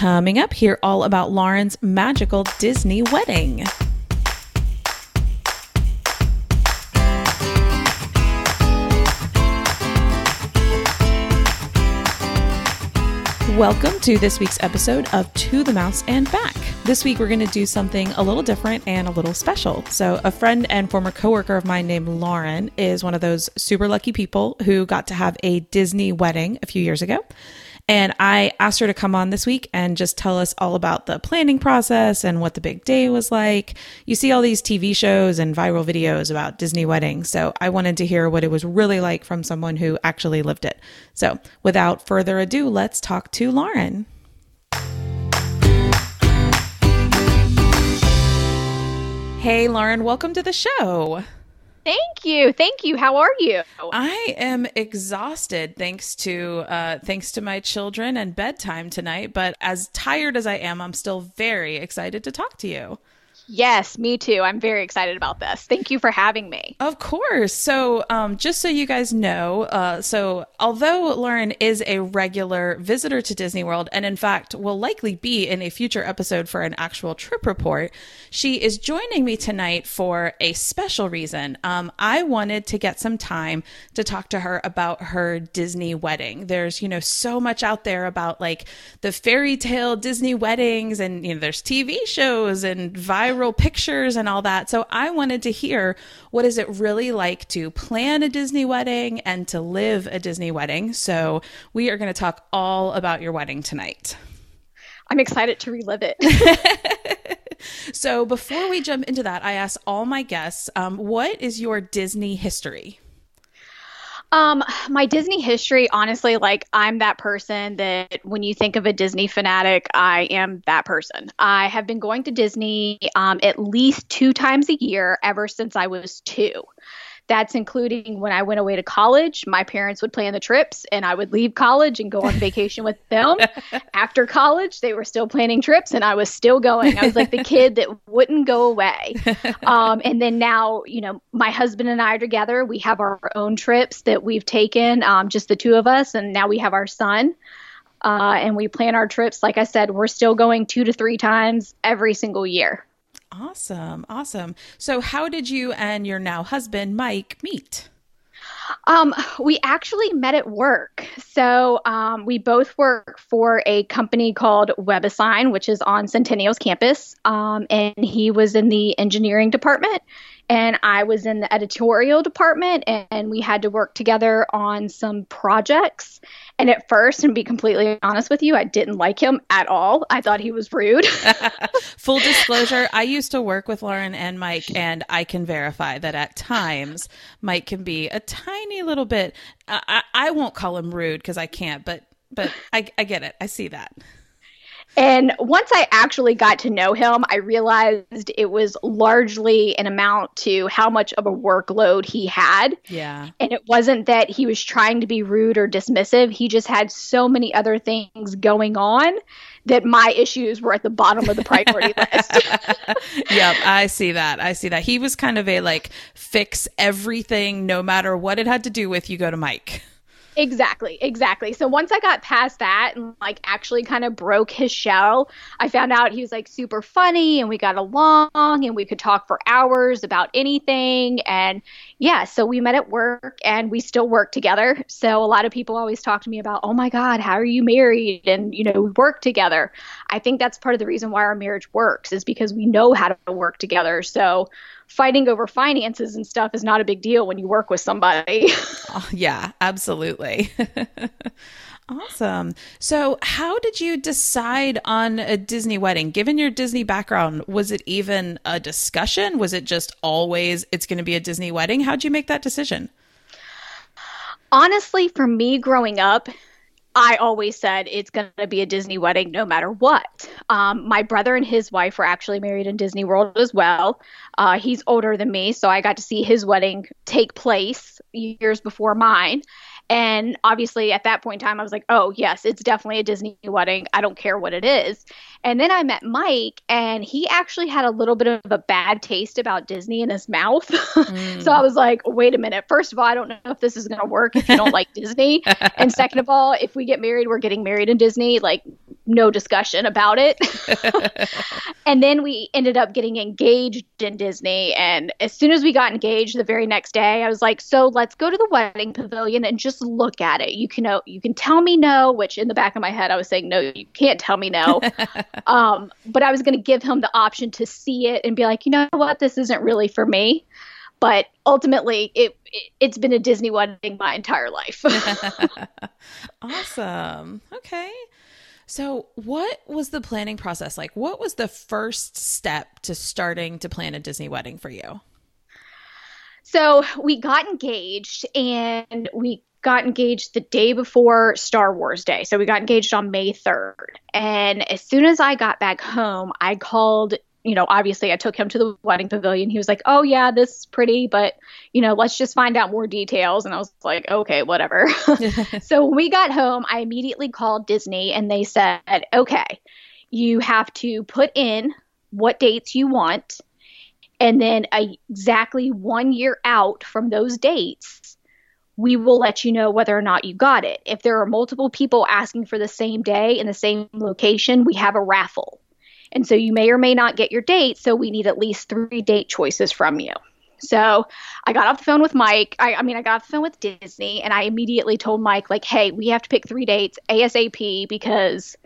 Coming up here, all about Lauren's magical Disney wedding. Welcome to this week's episode of To the Mouse and Back. This week we're going to do something a little different and a little special. So, a friend and former coworker of mine named Lauren is one of those super lucky people who got to have a Disney wedding a few years ago. And I asked her to come on this week and just tell us all about the planning process and what the big day was like. You see all these TV shows and viral videos about Disney weddings. So I wanted to hear what it was really like from someone who actually lived it. So without further ado, let's talk to Lauren. Hey, Lauren, welcome to the show. Thank you. Thank you. How are you? I am exhausted thanks to uh thanks to my children and bedtime tonight, but as tired as I am, I'm still very excited to talk to you. Yes, me too. I'm very excited about this. Thank you for having me. Of course. So, um, just so you guys know, uh, so although Lauren is a regular visitor to Disney World, and in fact will likely be in a future episode for an actual trip report, she is joining me tonight for a special reason. Um, I wanted to get some time to talk to her about her Disney wedding. There's, you know, so much out there about like the fairy tale Disney weddings, and, you know, there's TV shows and viral viral pictures and all that. So I wanted to hear what is it really like to plan a Disney wedding and to live a Disney wedding. So we are going to talk all about your wedding tonight. I'm excited to relive it. so before we jump into that, I ask all my guests, um, what is your Disney history? Um, my Disney history, honestly, like I'm that person that when you think of a Disney fanatic, I am that person. I have been going to Disney um, at least two times a year ever since I was two. That's including when I went away to college. My parents would plan the trips, and I would leave college and go on vacation with them. After college, they were still planning trips, and I was still going. I was like the kid that wouldn't go away. Um, and then now, you know, my husband and I are together. We have our own trips that we've taken, um, just the two of us, and now we have our son. Uh, and we plan our trips. Like I said, we're still going two to three times every single year. Awesome. Awesome. So, how did you and your now husband, Mike, meet? Um, we actually met at work. So um, we both work for a company called WebAssign, which is on Centennial's campus. Um, and he was in the engineering department, and I was in the editorial department, and we had to work together on some projects. And at first, and be completely honest with you, I didn't like him at all. I thought he was rude. Full disclosure, I used to work with Lauren and Mike, and I can verify that at times Mike can be a tiny little bit. I, I won't call him rude because I can't, but but I, I get it. I see that. And once I actually got to know him, I realized it was largely an amount to how much of a workload he had. Yeah. And it wasn't that he was trying to be rude or dismissive. He just had so many other things going on that my issues were at the bottom of the priority list. yep, I see that. I see that. He was kind of a like fix everything no matter what it had to do with you go to Mike. Exactly, exactly. So once I got past that and like actually kind of broke his shell, I found out he was like super funny and we got along and we could talk for hours about anything. And yeah, so we met at work and we still work together. So a lot of people always talk to me about, oh my God, how are you married? And, you know, we work together. I think that's part of the reason why our marriage works is because we know how to work together. So fighting over finances and stuff is not a big deal when you work with somebody. oh, yeah, absolutely. awesome. So, how did you decide on a Disney wedding? Given your Disney background, was it even a discussion? Was it just always it's going to be a Disney wedding? How'd you make that decision? Honestly, for me growing up, I always said it's going to be a Disney wedding no matter what. Um, my brother and his wife were actually married in Disney World as well. Uh, he's older than me, so I got to see his wedding take place years before mine. And obviously, at that point in time, I was like, oh, yes, it's definitely a Disney wedding. I don't care what it is. And then I met Mike, and he actually had a little bit of a bad taste about Disney in his mouth. Mm. so I was like, wait a minute. First of all, I don't know if this is going to work if you don't like Disney. And second of all, if we get married, we're getting married in Disney. Like, no discussion about it. and then we ended up getting engaged in Disney. And as soon as we got engaged the very next day, I was like, so let's go to the wedding pavilion and just look at it. You can know, you can tell me no, which in the back of my head, I was saying, no, you can't tell me no. um, but I was going to give him the option to see it and be like, you know what, this isn't really for me but ultimately it, it has been a disney wedding my entire life awesome okay so what was the planning process like what was the first step to starting to plan a disney wedding for you so we got engaged and we got engaged the day before Star Wars Day. So we got engaged on May 3rd. And as soon as I got back home, I called you know, obviously I took him to the wedding pavilion. He was like, "Oh yeah, this is pretty, but you know, let's just find out more details." And I was like, "Okay, whatever." so when we got home, I immediately called Disney and they said, "Okay, you have to put in what dates you want and then a, exactly 1 year out from those dates, we will let you know whether or not you got it. If there are multiple people asking for the same day in the same location, we have a raffle." And so you may or may not get your date. So we need at least three date choices from you. So I got off the phone with Mike. I, I, mean, I got off the phone with Disney and I immediately told Mike, like, hey, we have to pick three dates ASAP because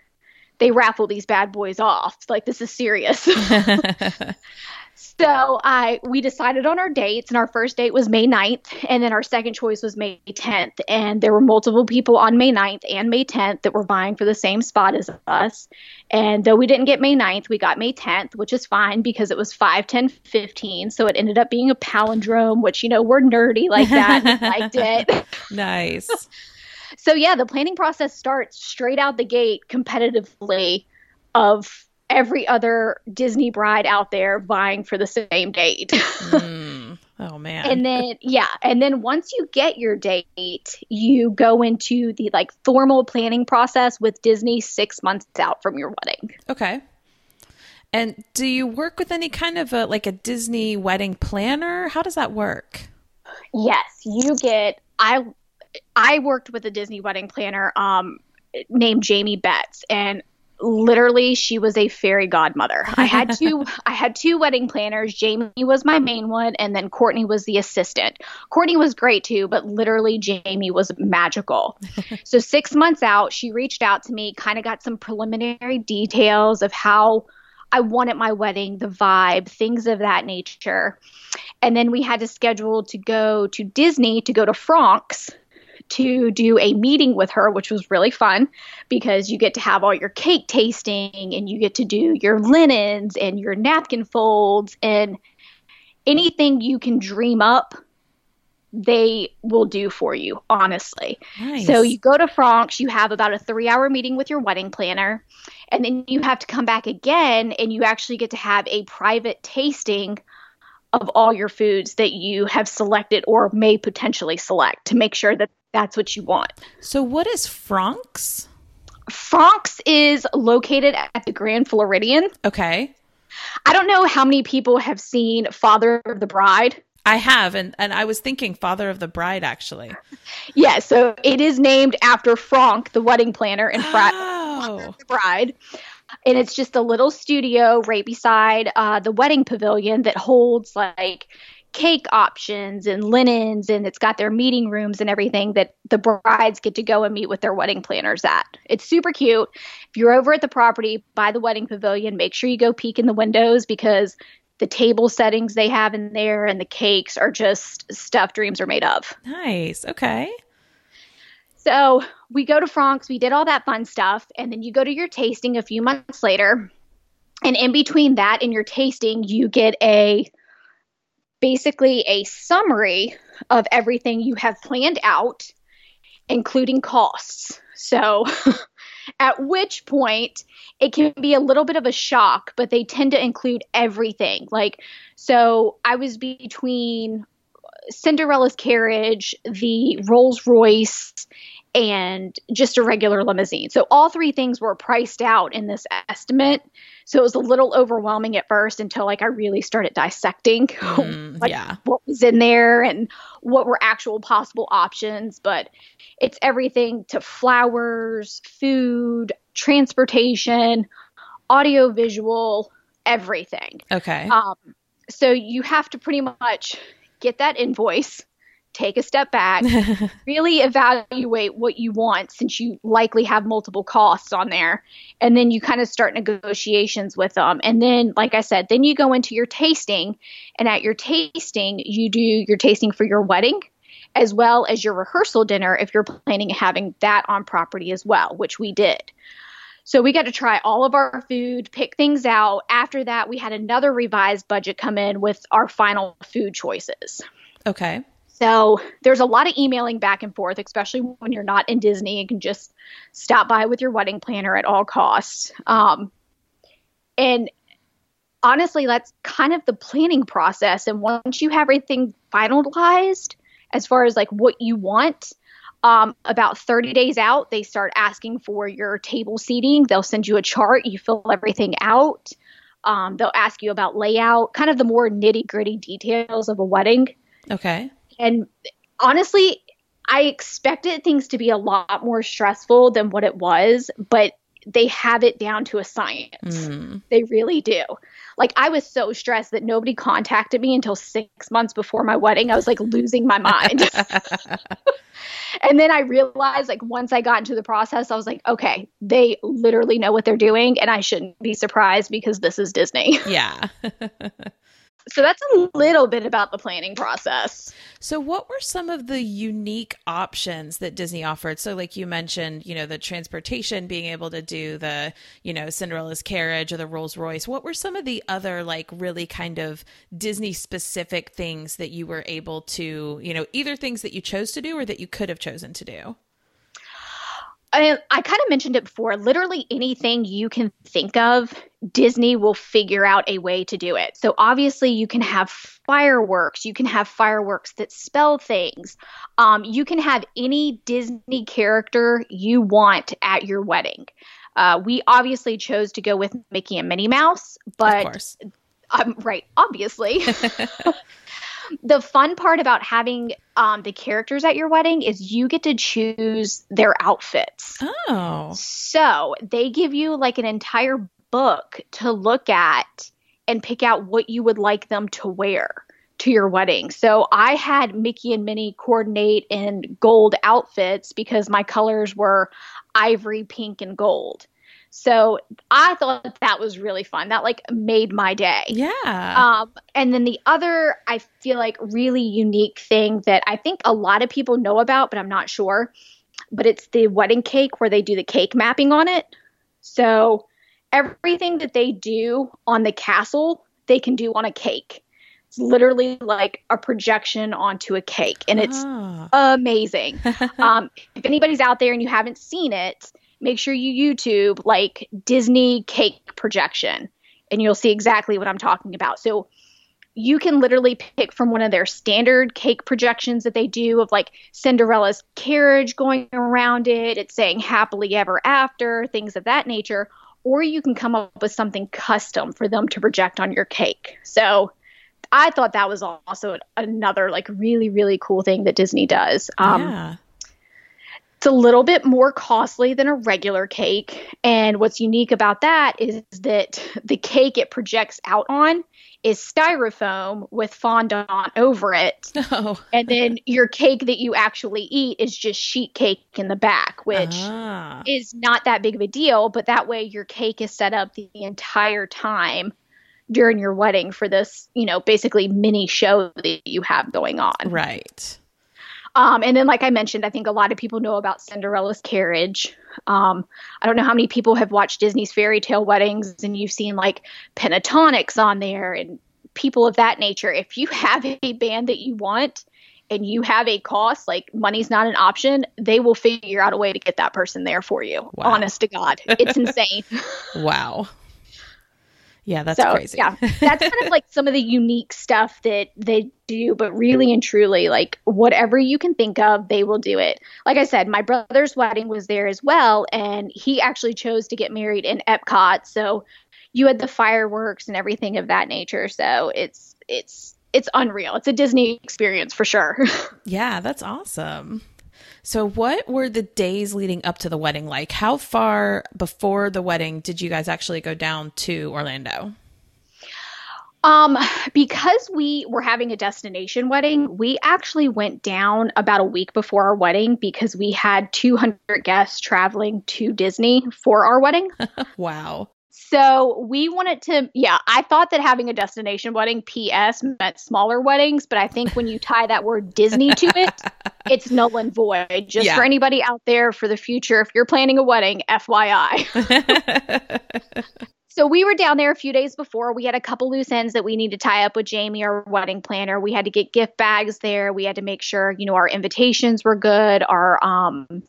they raffle these bad boys off. Like, this is serious. So I we decided on our dates, and our first date was May 9th, and then our second choice was May 10th. And there were multiple people on May 9th and May 10th that were vying for the same spot as us. And though we didn't get May 9th, we got May 10th, which is fine because it was 5, 10, 15. So it ended up being a palindrome, which, you know, we're nerdy like that. liked it. Nice. so yeah, the planning process starts straight out the gate competitively of every other Disney bride out there vying for the same date. mm. Oh man. And then yeah, and then once you get your date, you go into the like formal planning process with Disney 6 months out from your wedding. Okay. And do you work with any kind of a like a Disney wedding planner? How does that work? Yes, you get I I worked with a Disney wedding planner um named Jamie Betts and literally she was a fairy godmother. I had two I had two wedding planners. Jamie was my main one and then Courtney was the assistant. Courtney was great too, but literally Jamie was magical. so 6 months out, she reached out to me, kind of got some preliminary details of how I wanted my wedding, the vibe, things of that nature. And then we had to schedule to go to Disney to go to Franck's to do a meeting with her, which was really fun because you get to have all your cake tasting and you get to do your linens and your napkin folds and anything you can dream up they will do for you, honestly. Nice. So you go to Franck's, you have about a three hour meeting with your wedding planner, and then you have to come back again and you actually get to have a private tasting of all your foods that you have selected or may potentially select to make sure that that's what you want. So, what is Franck's? Franck's is located at the Grand Floridian. Okay. I don't know how many people have seen Father of the Bride. I have, and, and I was thinking Father of the Bride actually. Yeah, so it is named after Franck, the wedding planner, and oh. the Bride. And it's just a little studio right beside uh, the wedding pavilion that holds like cake options and linens and it's got their meeting rooms and everything that the brides get to go and meet with their wedding planners at. It's super cute. If you're over at the property by the wedding pavilion, make sure you go peek in the windows because the table settings they have in there and the cakes are just stuff dreams are made of. Nice. Okay. So we go to Franck's, we did all that fun stuff, and then you go to your tasting a few months later. And in between that and your tasting, you get a basically a summary of everything you have planned out, including costs. So, at which point it can be a little bit of a shock, but they tend to include everything. Like, so I was between Cinderella's carriage, the Rolls Royce, and just a regular limousine. So all three things were priced out in this estimate. So it was a little overwhelming at first until like I really started dissecting Mm, like yeah. what was in there and what were actual possible options. But it's everything to flowers, food, transportation, audio visual, everything. Okay. Um, so you have to pretty much get that invoice, take a step back, really evaluate what you want since you likely have multiple costs on there. And then you kind of start negotiations with them. And then, like I said, then you go into your tasting. And at your tasting, you do your tasting for your wedding as well as your rehearsal dinner if you're planning having that on property as well, which we did. So we got to try all of our food, pick things out. After that, we had another revised budget come in with our final food choices. okay. So there's a lot of emailing back and forth, especially when you're not in Disney and can just stop by with your wedding planner at all costs. Um, and honestly, that's kind of the planning process. And once you have everything finalized, as far as like what you want, um, about 30 days out, they start asking for your table seating. They'll send you a chart. You fill everything out. Um, they'll ask you about layout, kind of the more nitty gritty details of a wedding. Okay. And honestly, I expected things to be a lot more stressful than what it was, but they have it down to a science. Mm. They really do. Like I was so stressed that nobody contacted me until 6 months before my wedding. I was like losing my mind. and then I realized like once I got into the process, I was like, okay, they literally know what they're doing and I shouldn't be surprised because this is Disney. yeah. so that's a little bit about the planning process. So, what were some of the unique options that Disney offered? So, like you mentioned, you know, the transportation, being able to do the, you know, Cinderella's carriage or the Rolls Royce. What were some of the other, like, really kind of Disney specific things that you were able to, you know, either things that you chose to do or that you could have chosen to do? I, I kind of mentioned it before. Literally anything you can think of, Disney will figure out a way to do it. So obviously, you can have fireworks. You can have fireworks that spell things. Um, you can have any Disney character you want at your wedding. Uh, we obviously chose to go with Mickey and Minnie Mouse, of but course. um, right, obviously. the fun part about having um, the characters at your wedding is you get to choose their outfits. Oh. So they give you like an entire book to look at and pick out what you would like them to wear to your wedding. So I had Mickey and Minnie coordinate in gold outfits because my colors were ivory, pink, and gold. So I thought that was really fun. That like made my day. Yeah. Um, and then the other, I feel like, really unique thing that I think a lot of people know about, but I'm not sure. But it's the wedding cake where they do the cake mapping on it. So everything that they do on the castle, they can do on a cake. It's literally like a projection onto a cake, and it's Ah. amazing. um, if anybody's out there and you haven't seen it, make sure you YouTube like Disney cake projection and you'll see exactly what I'm talking about. So you can literally pick from one of their standard cake projections that they do of like Cinderella's carriage going around it, it's saying happily ever after, things of that nature, or you can come up with something custom for them to project on your cake. So I thought that was also another like really really cool thing that Disney does. Um, yeah. It's a little bit more costly than a regular cake. And what's unique about that is that the cake it projects out on is styrofoam with fondant over it. Oh. And then your cake that you actually eat is just sheet cake in the back, which Ah. is not that big of a deal. But that way your cake is set up the entire time during your wedding for this, you know, basically mini show that you have going on. Right. Um, and then, like I mentioned, I think a lot of people know about Cinderella's carriage. Um, I don't know how many people have watched Disney's fairy tale weddings and you've seen like Pentatonix on there and people of that nature. If you have a band that you want and you have a cost, like money's not an option, they will figure out a way to get that person there for you. Wow. Honest to God, it's insane. Wow. Yeah, that's so, crazy. yeah, that's kind of like some of the unique stuff that they do, but really and truly, like whatever you can think of, they will do it. Like I said, my brother's wedding was there as well, and he actually chose to get married in Epcot. So you had the fireworks and everything of that nature. So it's it's it's unreal. It's a Disney experience for sure. yeah, that's awesome. So, what were the days leading up to the wedding like? How far before the wedding did you guys actually go down to Orlando? Um, because we were having a destination wedding, we actually went down about a week before our wedding because we had 200 guests traveling to Disney for our wedding. wow. So we wanted to, yeah, I thought that having a destination wedding, PS, meant smaller weddings, but I think when you tie that word Disney to it, it's null and void. Just yeah. for anybody out there for the future, if you're planning a wedding, FYI. so we were down there a few days before. We had a couple loose ends that we need to tie up with Jamie, our wedding planner. We had to get gift bags there. We had to make sure, you know, our invitations were good. Our um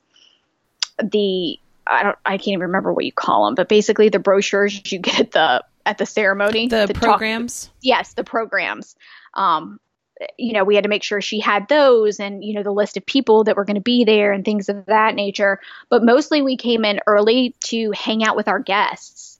the I don't I can't even remember what you call them, but basically the brochures you get at the at the ceremony. The, the programs. Talk, yes, the programs. Um, you know, we had to make sure she had those and, you know, the list of people that were going to be there and things of that nature. But mostly we came in early to hang out with our guests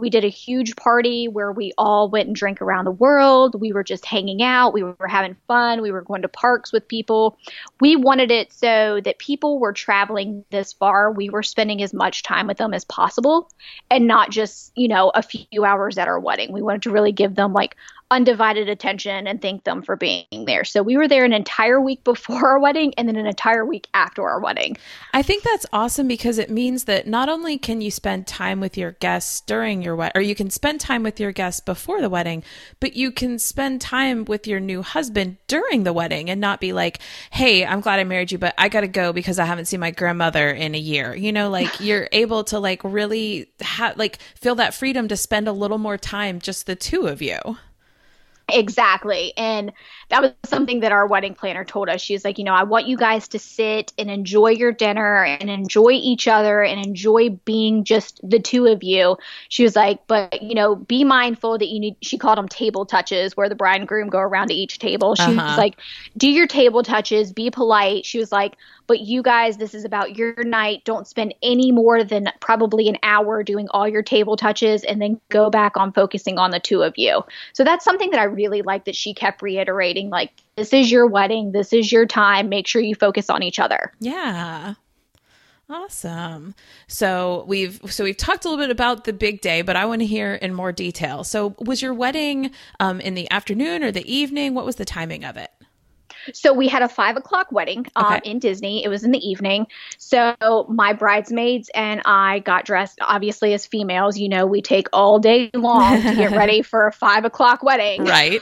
we did a huge party where we all went and drank around the world. We were just hanging out. We were having fun. We were going to parks with people. We wanted it so that people were traveling this far. We were spending as much time with them as possible and not just, you know, a few hours at our wedding. We wanted to really give them like undivided attention and thank them for being there. So we were there an entire week before our wedding and then an entire week after our wedding. I think that's awesome because it means that not only can you spend time with your guests during your wedding, or you can spend time with your guests before the wedding, but you can spend time with your new husband during the wedding and not be like, hey, I'm glad I married you, but I got to go because I haven't seen my grandmother in a year. You know, like you're able to like really have, like, feel that freedom to spend a little more time, just the two of you. Exactly. And that was something that our wedding planner told us. She was like, you know, I want you guys to sit and enjoy your dinner and enjoy each other and enjoy being just the two of you. She was like, but, you know, be mindful that you need, she called them table touches where the bride and groom go around to each table. She uh-huh. was like, do your table touches, be polite. She was like, but you guys, this is about your night. Don't spend any more than probably an hour doing all your table touches and then go back on focusing on the two of you. So that's something that I really like that she kept reiterating like, this is your wedding, this is your time. Make sure you focus on each other. Yeah. Awesome. So we've so we've talked a little bit about the big day, but I want to hear in more detail. So was your wedding um, in the afternoon or the evening? What was the timing of it? So we had a five o'clock wedding uh, okay. in Disney. It was in the evening. So my bridesmaids and I got dressed, obviously, as females. You know, we take all day long to get ready for a five o'clock wedding. Right.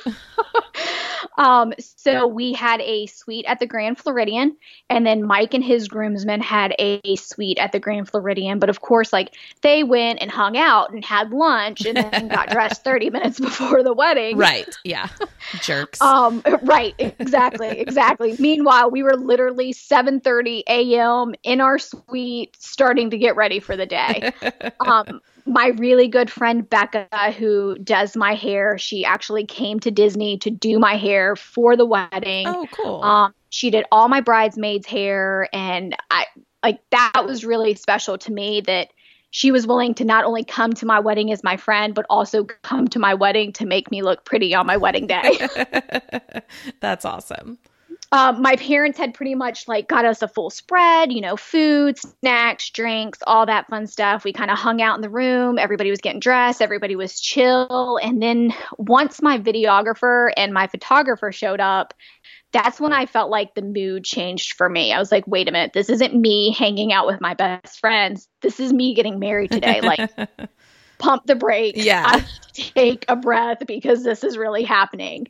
um, so we had a suite at the Grand Floridian, and then Mike and his groomsmen had a suite at the Grand Floridian. But of course, like they went and hung out and had lunch and then got dressed 30 minutes before the wedding. Right. Yeah. Jerks. um, right. Exactly. Exactly. Meanwhile, we were literally 7:30 a.m. in our suite starting to get ready for the day. Um, my really good friend Becca, who does my hair, she actually came to Disney to do my hair for the wedding. Oh, cool. Um, she did all my bridesmaids' hair, and I like that was really special to me that she was willing to not only come to my wedding as my friend, but also come to my wedding to make me look pretty on my wedding day. That's awesome. Um, my parents had pretty much like got us a full spread, you know, food, snacks, drinks, all that fun stuff. We kind of hung out in the room. Everybody was getting dressed. Everybody was chill. And then once my videographer and my photographer showed up, that's when I felt like the mood changed for me. I was like, wait a minute, this isn't me hanging out with my best friends. This is me getting married today. Like, pump the brakes. Yeah. take a breath because this is really happening.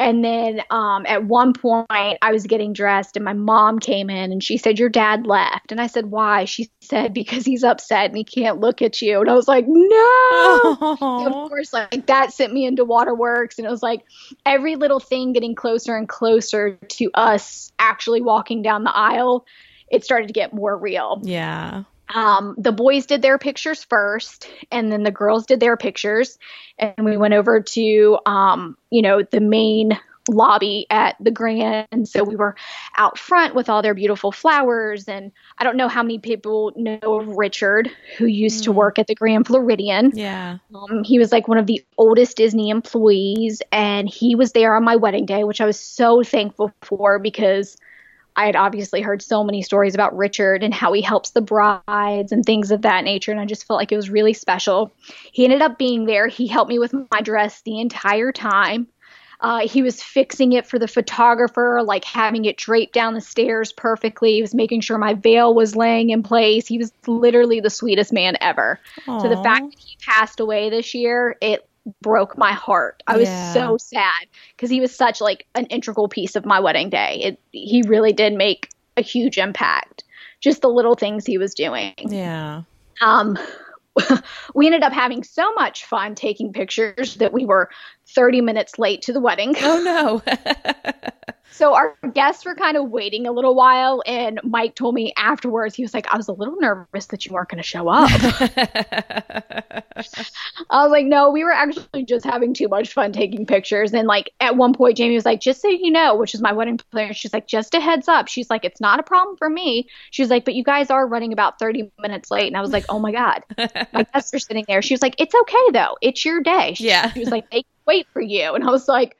And then um, at one point, I was getting dressed, and my mom came in and she said, Your dad left. And I said, Why? She said, Because he's upset and he can't look at you. And I was like, No. of course, like that sent me into waterworks. And it was like every little thing getting closer and closer to us actually walking down the aisle, it started to get more real. Yeah. Um, the boys did their pictures first, and then the girls did their pictures, and we went over to, um, you know, the main lobby at the Grand. and So we were out front with all their beautiful flowers. And I don't know how many people know of Richard, who used mm. to work at the Grand Floridian. Yeah. Um, he was like one of the oldest Disney employees, and he was there on my wedding day, which I was so thankful for because. I had obviously heard so many stories about Richard and how he helps the brides and things of that nature. And I just felt like it was really special. He ended up being there. He helped me with my dress the entire time. Uh, he was fixing it for the photographer, like having it draped down the stairs perfectly. He was making sure my veil was laying in place. He was literally the sweetest man ever. Aww. So the fact that he passed away this year, it broke my heart. I was yeah. so sad because he was such like an integral piece of my wedding day. It he really did make a huge impact. Just the little things he was doing. Yeah. Um we ended up having so much fun taking pictures that we were 30 minutes late to the wedding. Oh no. so our guests were kind of waiting a little while and Mike told me afterwards he was like I was a little nervous that you weren't going to show up. I was like no, we were actually just having too much fun taking pictures and like at one point Jamie was like just so you know, which is my wedding planner, she's like just a heads up. She's like it's not a problem for me. She's like but you guys are running about 30 minutes late and I was like oh my god. my guests are sitting there. She was like it's okay though. It's your day. She, yeah. She was like they wait for you. And I was like,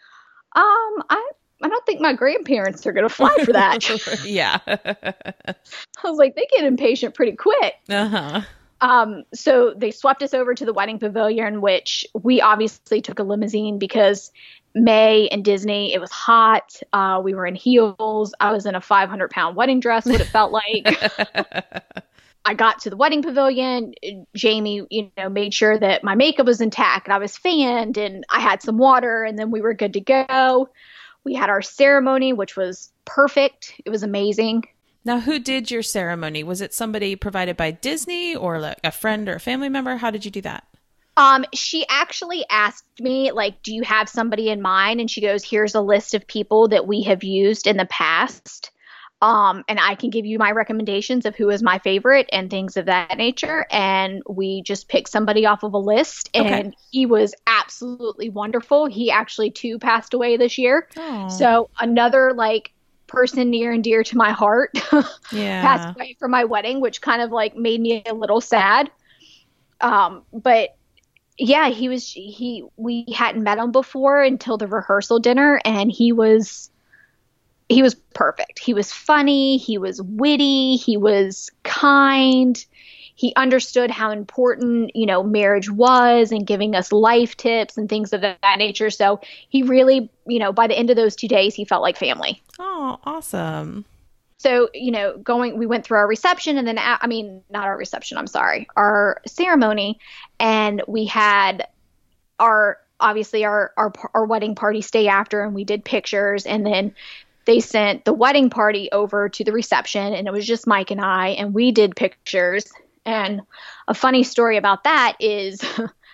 um, I I don't think my grandparents are going to fly for that. yeah. I was like, they get impatient pretty quick. Uh-huh. Um, so they swept us over to the wedding pavilion, which we obviously took a limousine because May and Disney, it was hot. Uh, we were in heels. I was in a 500 pound wedding dress, what it felt like. I got to the wedding pavilion. Jamie, you know, made sure that my makeup was intact and I was fanned and I had some water and then we were good to go. We had our ceremony, which was perfect. It was amazing. Now, who did your ceremony? Was it somebody provided by Disney or like a friend or a family member? How did you do that? Um, she actually asked me, like, do you have somebody in mind? And she goes, here's a list of people that we have used in the past. Um, and I can give you my recommendations of who is my favorite and things of that nature. And we just picked somebody off of a list, and okay. he was absolutely wonderful. He actually too passed away this year. Aww. So another like person near and dear to my heart yeah. passed away for my wedding, which kind of like made me a little sad. Um, but yeah, he was he we hadn't met him before until the rehearsal dinner, and he was he was perfect. He was funny, he was witty, he was kind. He understood how important, you know, marriage was and giving us life tips and things of that nature. So he really, you know, by the end of those two days, he felt like family. Oh, awesome. So, you know, going, we went through our reception and then, I mean, not our reception, I'm sorry, our ceremony. And we had our, obviously our, our, our wedding party stay after and we did pictures and then they sent the wedding party over to the reception and it was just Mike and I and we did pictures. And a funny story about that is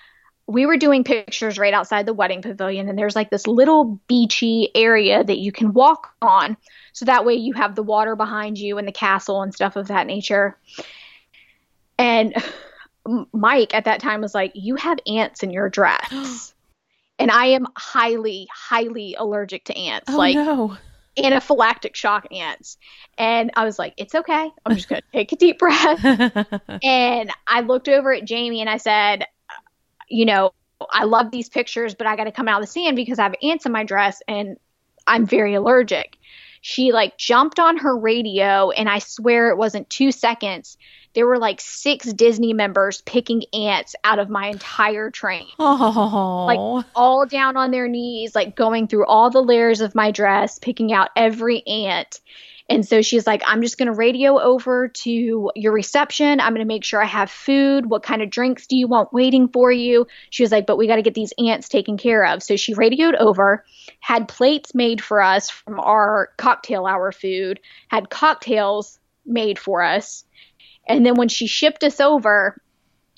we were doing pictures right outside the wedding pavilion and there's like this little beachy area that you can walk on. So that way you have the water behind you and the castle and stuff of that nature. And Mike at that time was like, "You have ants in your dress." and I am highly, highly allergic to ants. Oh, like no anaphylactic shock ants. And I was like, it's okay. I'm just going to take a deep breath. and I looked over at Jamie and I said, you know, I love these pictures, but I got to come out of the sand because I have ants in my dress and I'm very allergic. She like jumped on her radio, and I swear it wasn't two seconds there were like six Disney members picking ants out of my entire train. Oh. Like all down on their knees, like going through all the layers of my dress, picking out every ant. And so she's like, I'm just going to radio over to your reception. I'm going to make sure I have food. What kind of drinks do you want waiting for you? She was like, but we got to get these ants taken care of. So she radioed over, had plates made for us from our cocktail hour food, had cocktails made for us. And then when she shipped us over,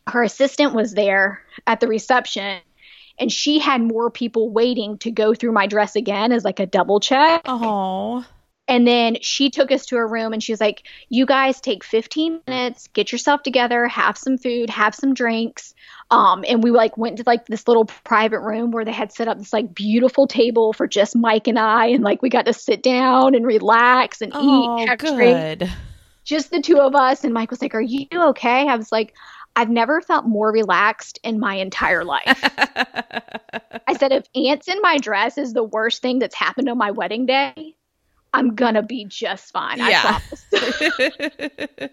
her assistant was there at the reception and she had more people waiting to go through my dress again as like a double check. Oh. And then she took us to her room and she was like, You guys take 15 minutes, get yourself together, have some food, have some drinks. Um, and we like went to like this little private room where they had set up this like beautiful table for just Mike and I, and like we got to sit down and relax and oh, eat. good. Drink. Just the two of us. And Mike was like, Are you okay? I was like, I've never felt more relaxed in my entire life. I said, if ants in my dress is the worst thing that's happened on my wedding day, I'm gonna be just fine. Yeah.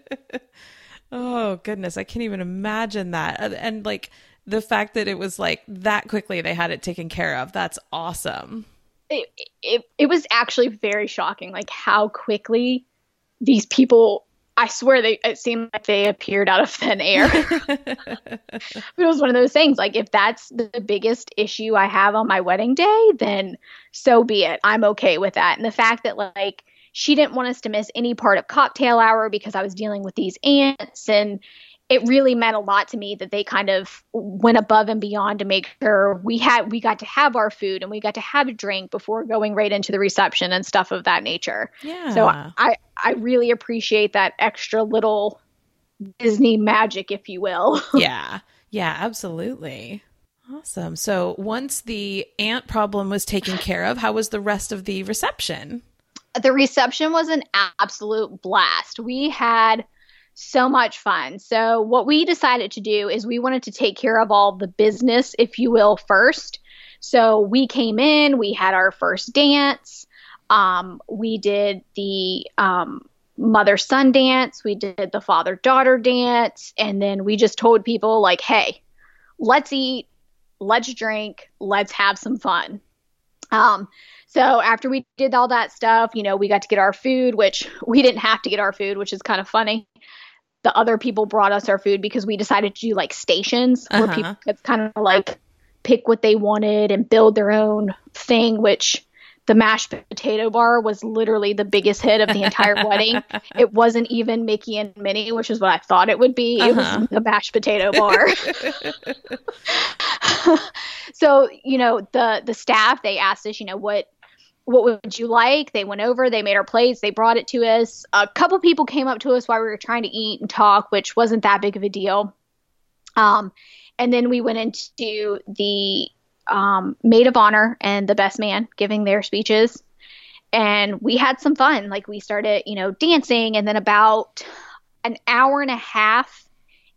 oh goodness, I can't even imagine that. And like the fact that it was like that quickly they had it taken care of. That's awesome. It, it, it was actually very shocking, like how quickly these people I swear they it seemed like they appeared out of thin air. it was one of those things like if that's the biggest issue I have on my wedding day, then so be it. I'm okay with that. And the fact that like she didn't want us to miss any part of cocktail hour because I was dealing with these ants and it really meant a lot to me that they kind of went above and beyond to make sure we had we got to have our food and we got to have a drink before going right into the reception and stuff of that nature. Yeah. So I I really appreciate that extra little Disney magic, if you will. yeah. Yeah, absolutely. Awesome. So once the ant problem was taken care of, how was the rest of the reception? The reception was an absolute blast. We had so much fun. So, what we decided to do is we wanted to take care of all the business, if you will, first. So, we came in, we had our first dance, um, we did the um, mother son dance, we did the father daughter dance, and then we just told people, like, hey, let's eat, let's drink, let's have some fun. Um, so after we did all that stuff, you know, we got to get our food, which we didn't have to get our food, which is kind of funny the other people brought us our food because we decided to do like stations uh-huh. where people could kind of like pick what they wanted and build their own thing, which the mashed potato bar was literally the biggest hit of the entire wedding. It wasn't even Mickey and Minnie, which is what I thought it would be. Uh-huh. It was uh-huh. the mashed potato bar. so, you know, the the staff they asked us, you know, what what would you like? They went over, they made our plates, they brought it to us. A couple people came up to us while we were trying to eat and talk, which wasn't that big of a deal. Um, and then we went into the um, maid of honor and the best man giving their speeches. And we had some fun. Like we started, you know, dancing. And then about an hour and a half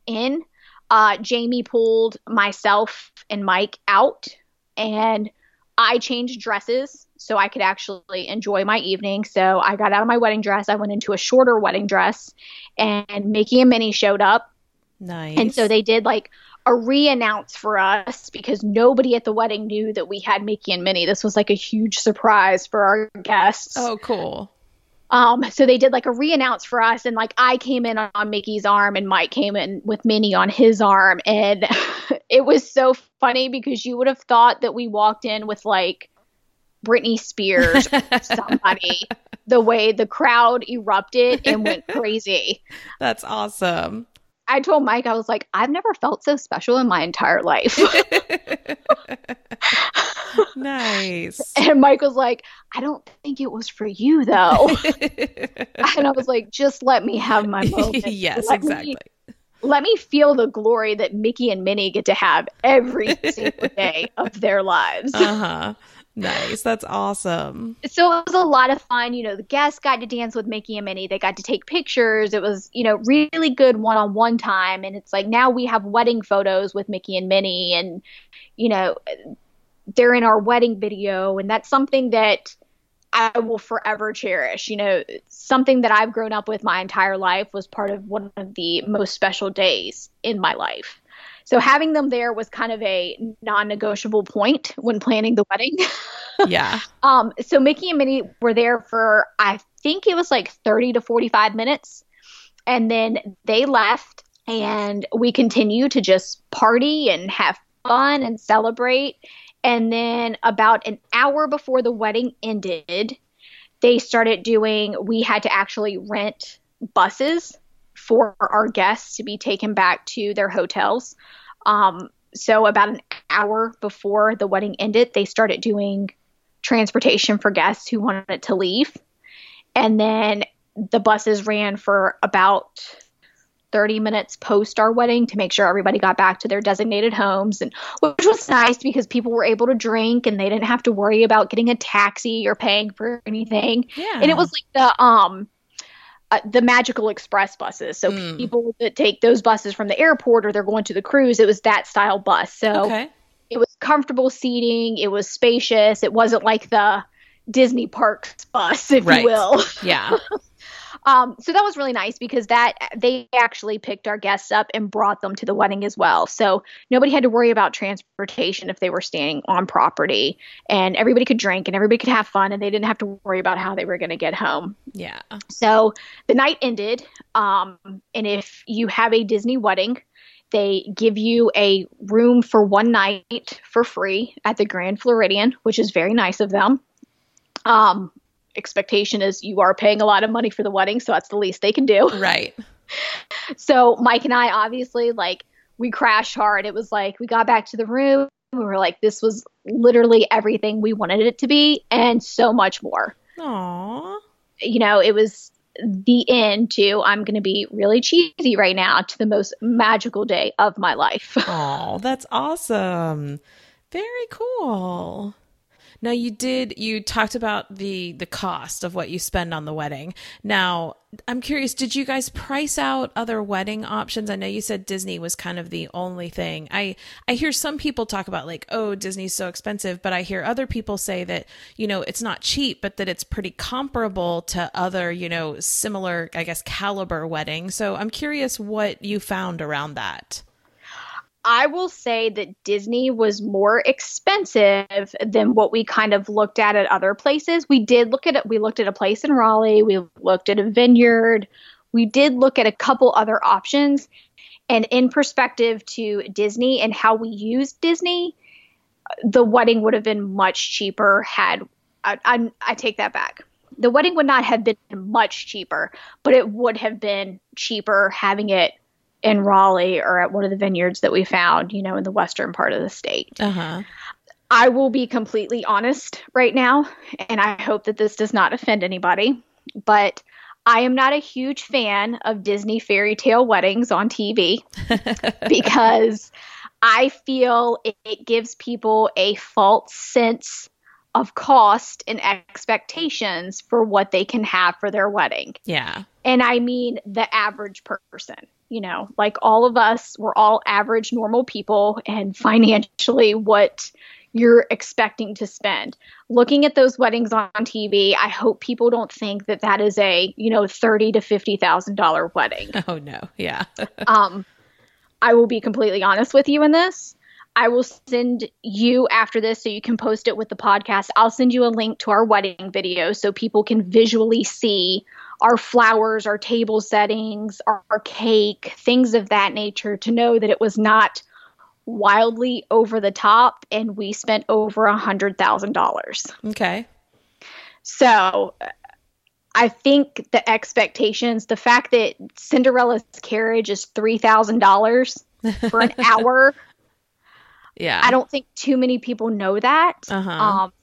in, uh, Jamie pulled myself and Mike out and I changed dresses so I could actually enjoy my evening. So I got out of my wedding dress. I went into a shorter wedding dress, and Mickey and Minnie showed up. Nice. And so they did like a re-announce for us because nobody at the wedding knew that we had Mickey and Minnie. This was like a huge surprise for our guests. Oh, cool. Um, so they did like a re-announce for us, and like I came in on Mickey's arm, and Mike came in with Minnie on his arm, and it was so funny because you would have thought that we walked in with like Britney Spears somebody the way the crowd erupted and went crazy. That's awesome. I told Mike, I was like, I've never felt so special in my entire life. nice. And Mike was like, I don't think it was for you though. and I was like, just let me have my moment. yes, let exactly. Me, let me feel the glory that Mickey and Minnie get to have every single day of their lives. Uh huh. Nice. That's awesome. So it was a lot of fun. You know, the guests got to dance with Mickey and Minnie. They got to take pictures. It was, you know, really good one on one time. And it's like now we have wedding photos with Mickey and Minnie. And, you know, they're in our wedding video. And that's something that I will forever cherish. You know, something that I've grown up with my entire life was part of one of the most special days in my life. So having them there was kind of a non-negotiable point when planning the wedding. yeah. Um, so Mickey and Minnie were there for I think it was like 30 to 45 minutes. And then they left and we continued to just party and have fun and celebrate. And then about an hour before the wedding ended, they started doing we had to actually rent buses for our guests to be taken back to their hotels. Um, so about an hour before the wedding ended, they started doing transportation for guests who wanted to leave. And then the buses ran for about 30 minutes post our wedding to make sure everybody got back to their designated homes and which was nice because people were able to drink and they didn't have to worry about getting a taxi or paying for anything. Yeah. And it was like the um uh, the magical express buses. So Mm. people that take those buses from the airport or they're going to the cruise, it was that style bus. So Okay. it was comfortable seating, it was spacious. It wasn't like the Disney parks bus, if Right. you will. Yeah. Um, so that was really nice because that they actually picked our guests up and brought them to the wedding as well. So nobody had to worry about transportation if they were staying on property, and everybody could drink and everybody could have fun, and they didn't have to worry about how they were going to get home. Yeah. So the night ended, um, and if you have a Disney wedding, they give you a room for one night for free at the Grand Floridian, which is very nice of them. Um, expectation is you are paying a lot of money for the wedding, so that's the least they can do. Right. So Mike and I obviously like we crashed hard. It was like we got back to the room. We were like, this was literally everything we wanted it to be, and so much more Aw. you know, it was the end to I'm going to be really cheesy right now to the most magical day of my life. Oh, that's awesome. Very cool. Now you did you talked about the the cost of what you spend on the wedding. Now, I'm curious, did you guys price out other wedding options? I know you said Disney was kind of the only thing. I I hear some people talk about like, "Oh, Disney's so expensive," but I hear other people say that, you know, it's not cheap, but that it's pretty comparable to other, you know, similar, I guess, caliber weddings. So, I'm curious what you found around that. I will say that Disney was more expensive than what we kind of looked at at other places. We did look at it. We looked at a place in Raleigh. We looked at a vineyard. We did look at a couple other options. And in perspective to Disney and how we use Disney, the wedding would have been much cheaper had I, I, I take that back. The wedding would not have been much cheaper, but it would have been cheaper having it in Raleigh or at one of the vineyards that we found, you know, in the western part of the state. Uh-huh. I will be completely honest right now, and I hope that this does not offend anybody, but I am not a huge fan of Disney fairy tale weddings on TV because I feel it, it gives people a false sense of cost and expectations for what they can have for their wedding. Yeah. And I mean the average person. You know, like all of us, we're all average, normal people, and financially, what you're expecting to spend. Looking at those weddings on TV, I hope people don't think that that is a you know thirty to fifty thousand dollar wedding. Oh no. Yeah. um, I will be completely honest with you in this. I will send you after this so you can post it with the podcast. I'll send you a link to our wedding video so people can visually see our flowers, our table settings, our, our cake, things of that nature to know that it was not wildly over the top and we spent over a hundred thousand dollars. okay. So I think the expectations, the fact that Cinderella's carriage is three thousand dollars for an hour, Yeah. I don't think too many people know that. Uh-huh. Um,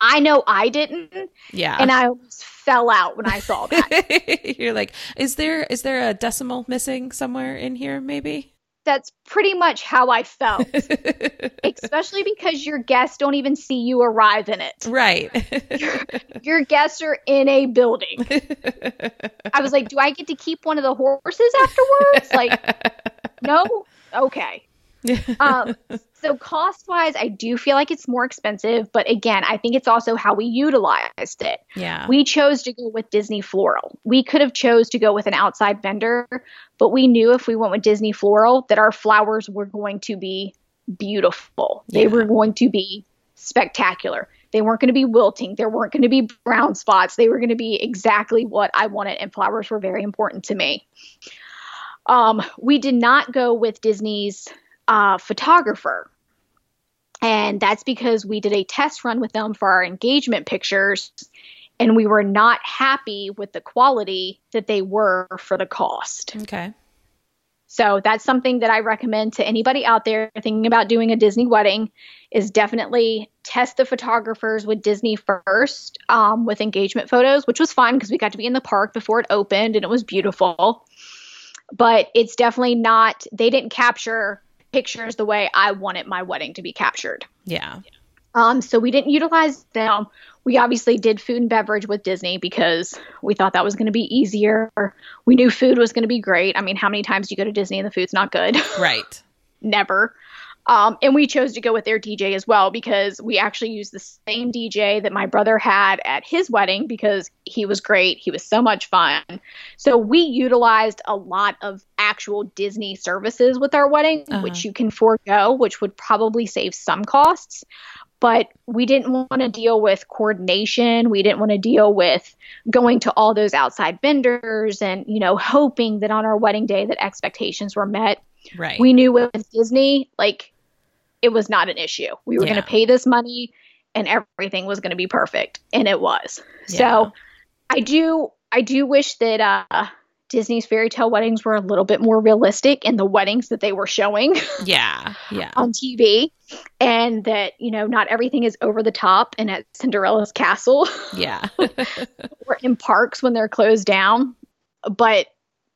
I know I didn't, yeah. and I almost fell out when I saw that. You're like, is there is there a decimal missing somewhere in here? Maybe. That's pretty much how I felt, especially because your guests don't even see you arrive in it. right. Your guests are in a building. I was like, do I get to keep one of the horses afterwards? Like, no? Okay. Um, so cost wise, I do feel like it's more expensive, but again, I think it's also how we utilized it. yeah. We chose to go with Disney Floral. We could have chose to go with an outside vendor, but we knew if we went with Disney Floral that our flowers were going to be beautiful. They Yeah. were going to be spectacular. They weren't going to be wilting. There weren't going to be brown spots. They were going to be exactly what I wanted, and flowers were very important to me. Um, we did not go with Disney's uh, photographer. And that's because we did a test run with them for our engagement pictures, and we were not happy with the quality that they were for the cost. okay. So that's something that I recommend to anybody out there thinking about doing a Disney wedding is definitely test the photographers with Disney first um, with engagement photos, which was fun because we got to be in the park before it opened and it was beautiful. But it's definitely not, they didn't capture pictures the way I wanted my wedding to be captured. Yeah. Um, so we didn't utilize them. We obviously did food and beverage with Disney because we thought that was going to be easier. We knew food was going to be great. I mean, how many times do you go to Disney and the food's not good? Right. Never. Um, and we chose to go with their DJ as well because we actually used the same DJ that my brother had at his wedding because he was great. He was so much fun. So we utilized a lot of actual Disney services with our wedding, uh-huh. which you can forego, which would probably save some costs. But we didn't want to deal with coordination. We didn't want to deal with going to all those outside vendors and, you know, hoping that on our wedding day that expectations were met. Right. We knew with Disney, like it was not an issue. We were yeah. going to pay this money and everything was going to be perfect and it was. Yeah. So I do I do wish that uh Disney's fairy tale weddings were a little bit more realistic in the weddings that they were showing. Yeah. Yeah. on TV and that, you know, not everything is over the top and at Cinderella's castle. Yeah. or in parks when they're closed down. But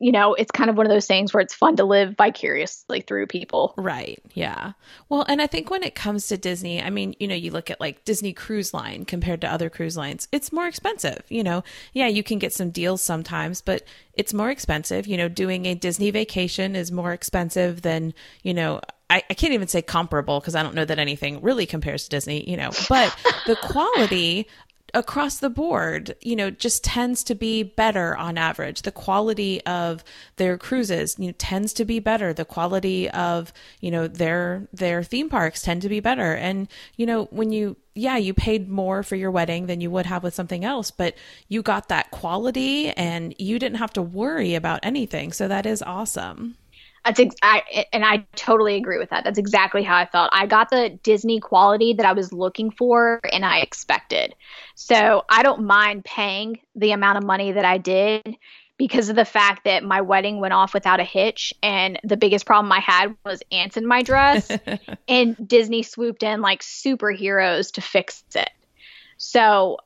you know, it's kind of one of those things where it's fun to live vicariously through people. Right. Yeah. Well, and I think when it comes to Disney, I mean, you know, you look at like Disney Cruise Line compared to other cruise lines, it's more expensive. You know, yeah, you can get some deals sometimes, but it's more expensive. You know, doing a Disney vacation is more expensive than, you know, I, I can't even say comparable because I don't know that anything really compares to Disney, you know, but the quality across the board, you know, just tends to be better on average. The quality of their cruises, you know, tends to be better. The quality of, you know, their their theme parks tend to be better. And, you know, when you yeah, you paid more for your wedding than you would have with something else, but you got that quality and you didn't have to worry about anything. So that is awesome. That's ex- I, and I totally agree with that. That's exactly how I felt. I got the Disney quality that I was looking for and I expected. So I don't mind paying the amount of money that I did because of the fact that my wedding went off without a hitch and the biggest problem I had was ants in my dress and Disney swooped in like superheroes to fix it. So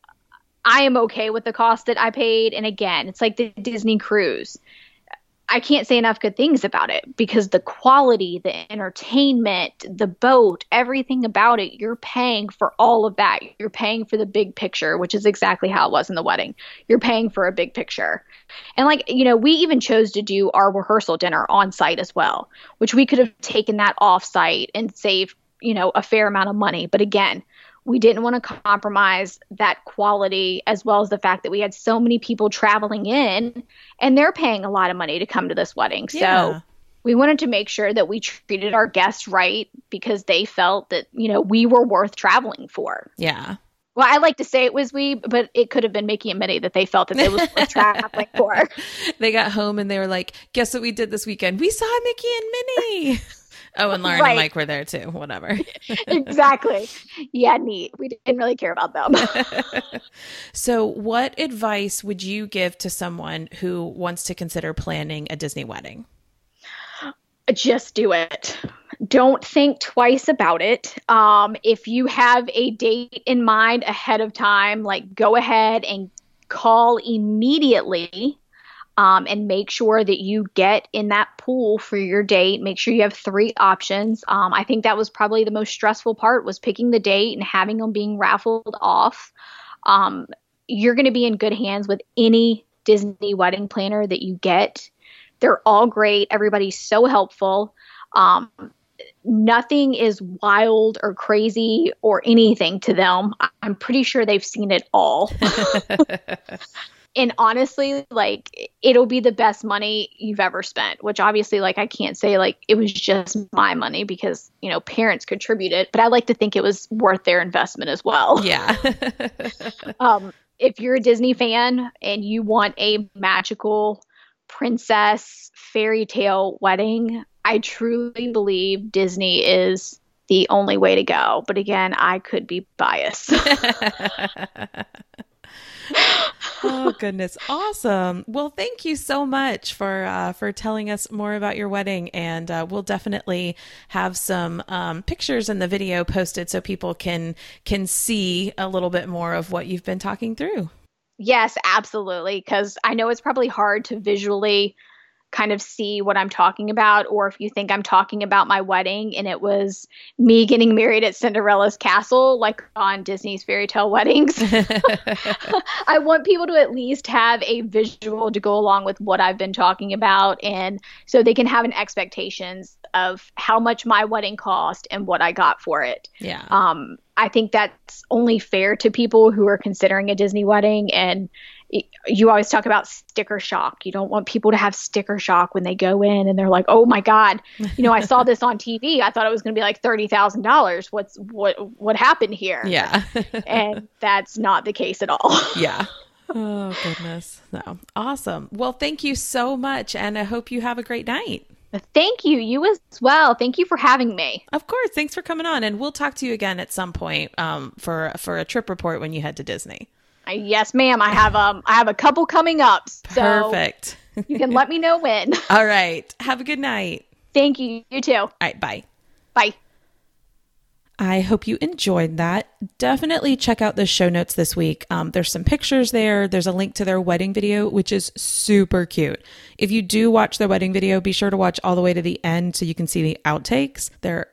I am okay with the cost that I paid and again, it's like the Disney cruise I can't say enough good things about it because the quality, the entertainment, the boat, everything about it, you're paying for all of that. You're paying for the big picture, which is exactly how it was in the wedding. You're paying for a big picture. And like, you know, we even chose to do our rehearsal dinner on site as well, which we could have taken that off site and saved, you know, a fair amount of money. But again, we didn't want to compromise that quality as well as the fact that we had so many people traveling in and they're paying a lot of money to come to this wedding. Yeah. So we wanted to make sure that we treated our guests right because they felt that, you know, we were worth traveling for. Yeah. Well, I like to say it was we, but it could have been Mickey and Minnie that they felt that they was traveling for. They got home and they were like, "Guess what we did this weekend? We saw Mickey and Minnie." Oh, and Lauren right. and Mike were there too. Whatever. exactly. Yeah, neat. We didn't really care about them. so, what advice would you give to someone who wants to consider planning a Disney wedding? Just do it. Don't think twice about it. Um, if you have a date in mind ahead of time, like go ahead and call immediately um, and make sure that you get in that pool for your date. Make sure you have three options. Um, I think that was probably the most stressful part was picking the date and having them being raffled off. Um, you're going to be in good hands with any Disney wedding planner that you get. They're all great. Everybody's so helpful. Um, nothing is wild or crazy or anything to them. I'm pretty sure they've seen it all. and honestly like it'll be the best money you've ever spent which obviously like i can't say like it was just my money because you know parents contributed but i like to think it was worth their investment as well. Yeah. Um if you're a disney fan and you want a magical princess fairy tale wedding i truly believe disney is the only way to go but again i could be biased oh goodness, awesome! Well, thank you so much for uh, for telling us more about your wedding, and uh, we'll definitely have some um, pictures in the video posted so people can can see a little bit more of what you've been talking through. Yes, absolutely. Because I know it's probably hard to visually kind of see what I'm talking about, or if you think I'm talking about my wedding and it was me getting married at Cinderella's castle, like on Disney's fairy tale weddings. I want people to at least have a visual to go along with what I've been talking about, and so they can have an expectations of how much my wedding cost and what I got for it. Yeah. Um, I think that's only fair to people who are considering a Disney wedding and you always talk about sticker shock. You don't want people to have sticker shock when they go in and they're like, "Oh my god, you know, I saw this on TV. I thought it was going to be like $30,000. What's what what happened here?" Yeah. and that's not the case at all. yeah. Oh goodness. No. Awesome. Well, thank you so much and I hope you have a great night. Thank you. You as well. Thank you for having me. Of course. Thanks for coming on and we'll talk to you again at some point um, for for a trip report when you head to Disney. Yes, ma'am. I have um I have a couple coming up. So Perfect. you can let me know when. All right. Have a good night. Thank you. You too. All right. Bye. Bye. I hope you enjoyed that. Definitely check out the show notes this week. Um, there's some pictures there. There's a link to their wedding video, which is super cute. If you do watch their wedding video, be sure to watch all the way to the end so you can see the outtakes. They're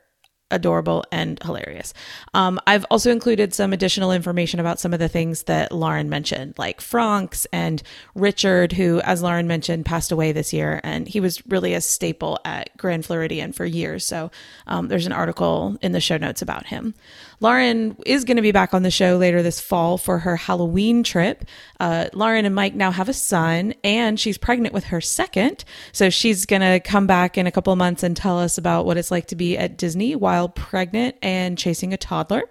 adorable and hilarious. Um, I've also included some additional information about some of the things that Lauren mentioned, like Franks and Richard, who, as Lauren mentioned, passed away this year, and he was really a staple at Grand Floridian for years. So um, there's an article in the show notes about him. Lauren is going to be back on the show later this fall for her Halloween trip. Uh, Lauren and Mike now have a son, and she's pregnant with her second. So she's going to come back in a couple of months and tell us about what it's like to be at Disney while pregnant and chasing a toddler.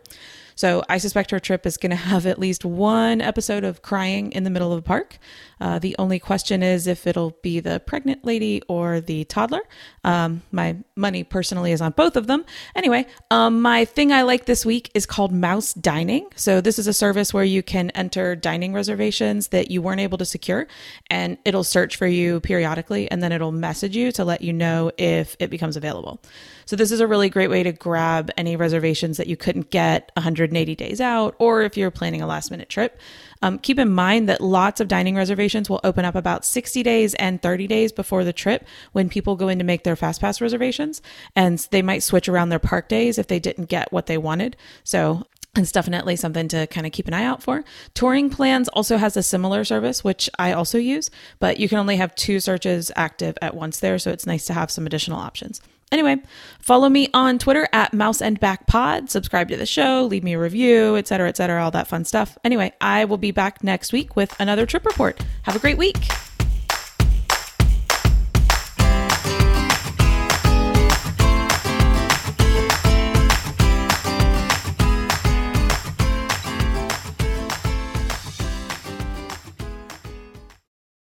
So I suspect her trip is going to have at least one episode of crying in the middle of a park. Uh, the only question is if it'll be the pregnant lady or the toddler. Um, my money personally is on both of them. Anyway, um, my thing I like this week is called Mouse Dining. So this is a service where you can enter dining reservations that you weren't able to secure, and it'll search for you periodically, and then it'll message you to let you know if it becomes available. So this is a really great way to grab any reservations that you couldn't get 180 days out, or if you're planning a last minute trip. Um, keep in mind that lots of dining reservations will open up about 60 days and 30 days before the trip when people go in to make their FastPass reservations. And they might switch around their park days if they didn't get what they wanted. So it's definitely something to kind of keep an eye out for. Touring Plans also has a similar service, which I also use, but you can only have two searches active at once there. So it's nice to have some additional options. Anyway, follow me on Twitter at Mouse and Back Pod. Subscribe to the show, leave me a review, etc., etc., all that fun stuff. Anyway, I will be back next week with another trip report. Have a great week.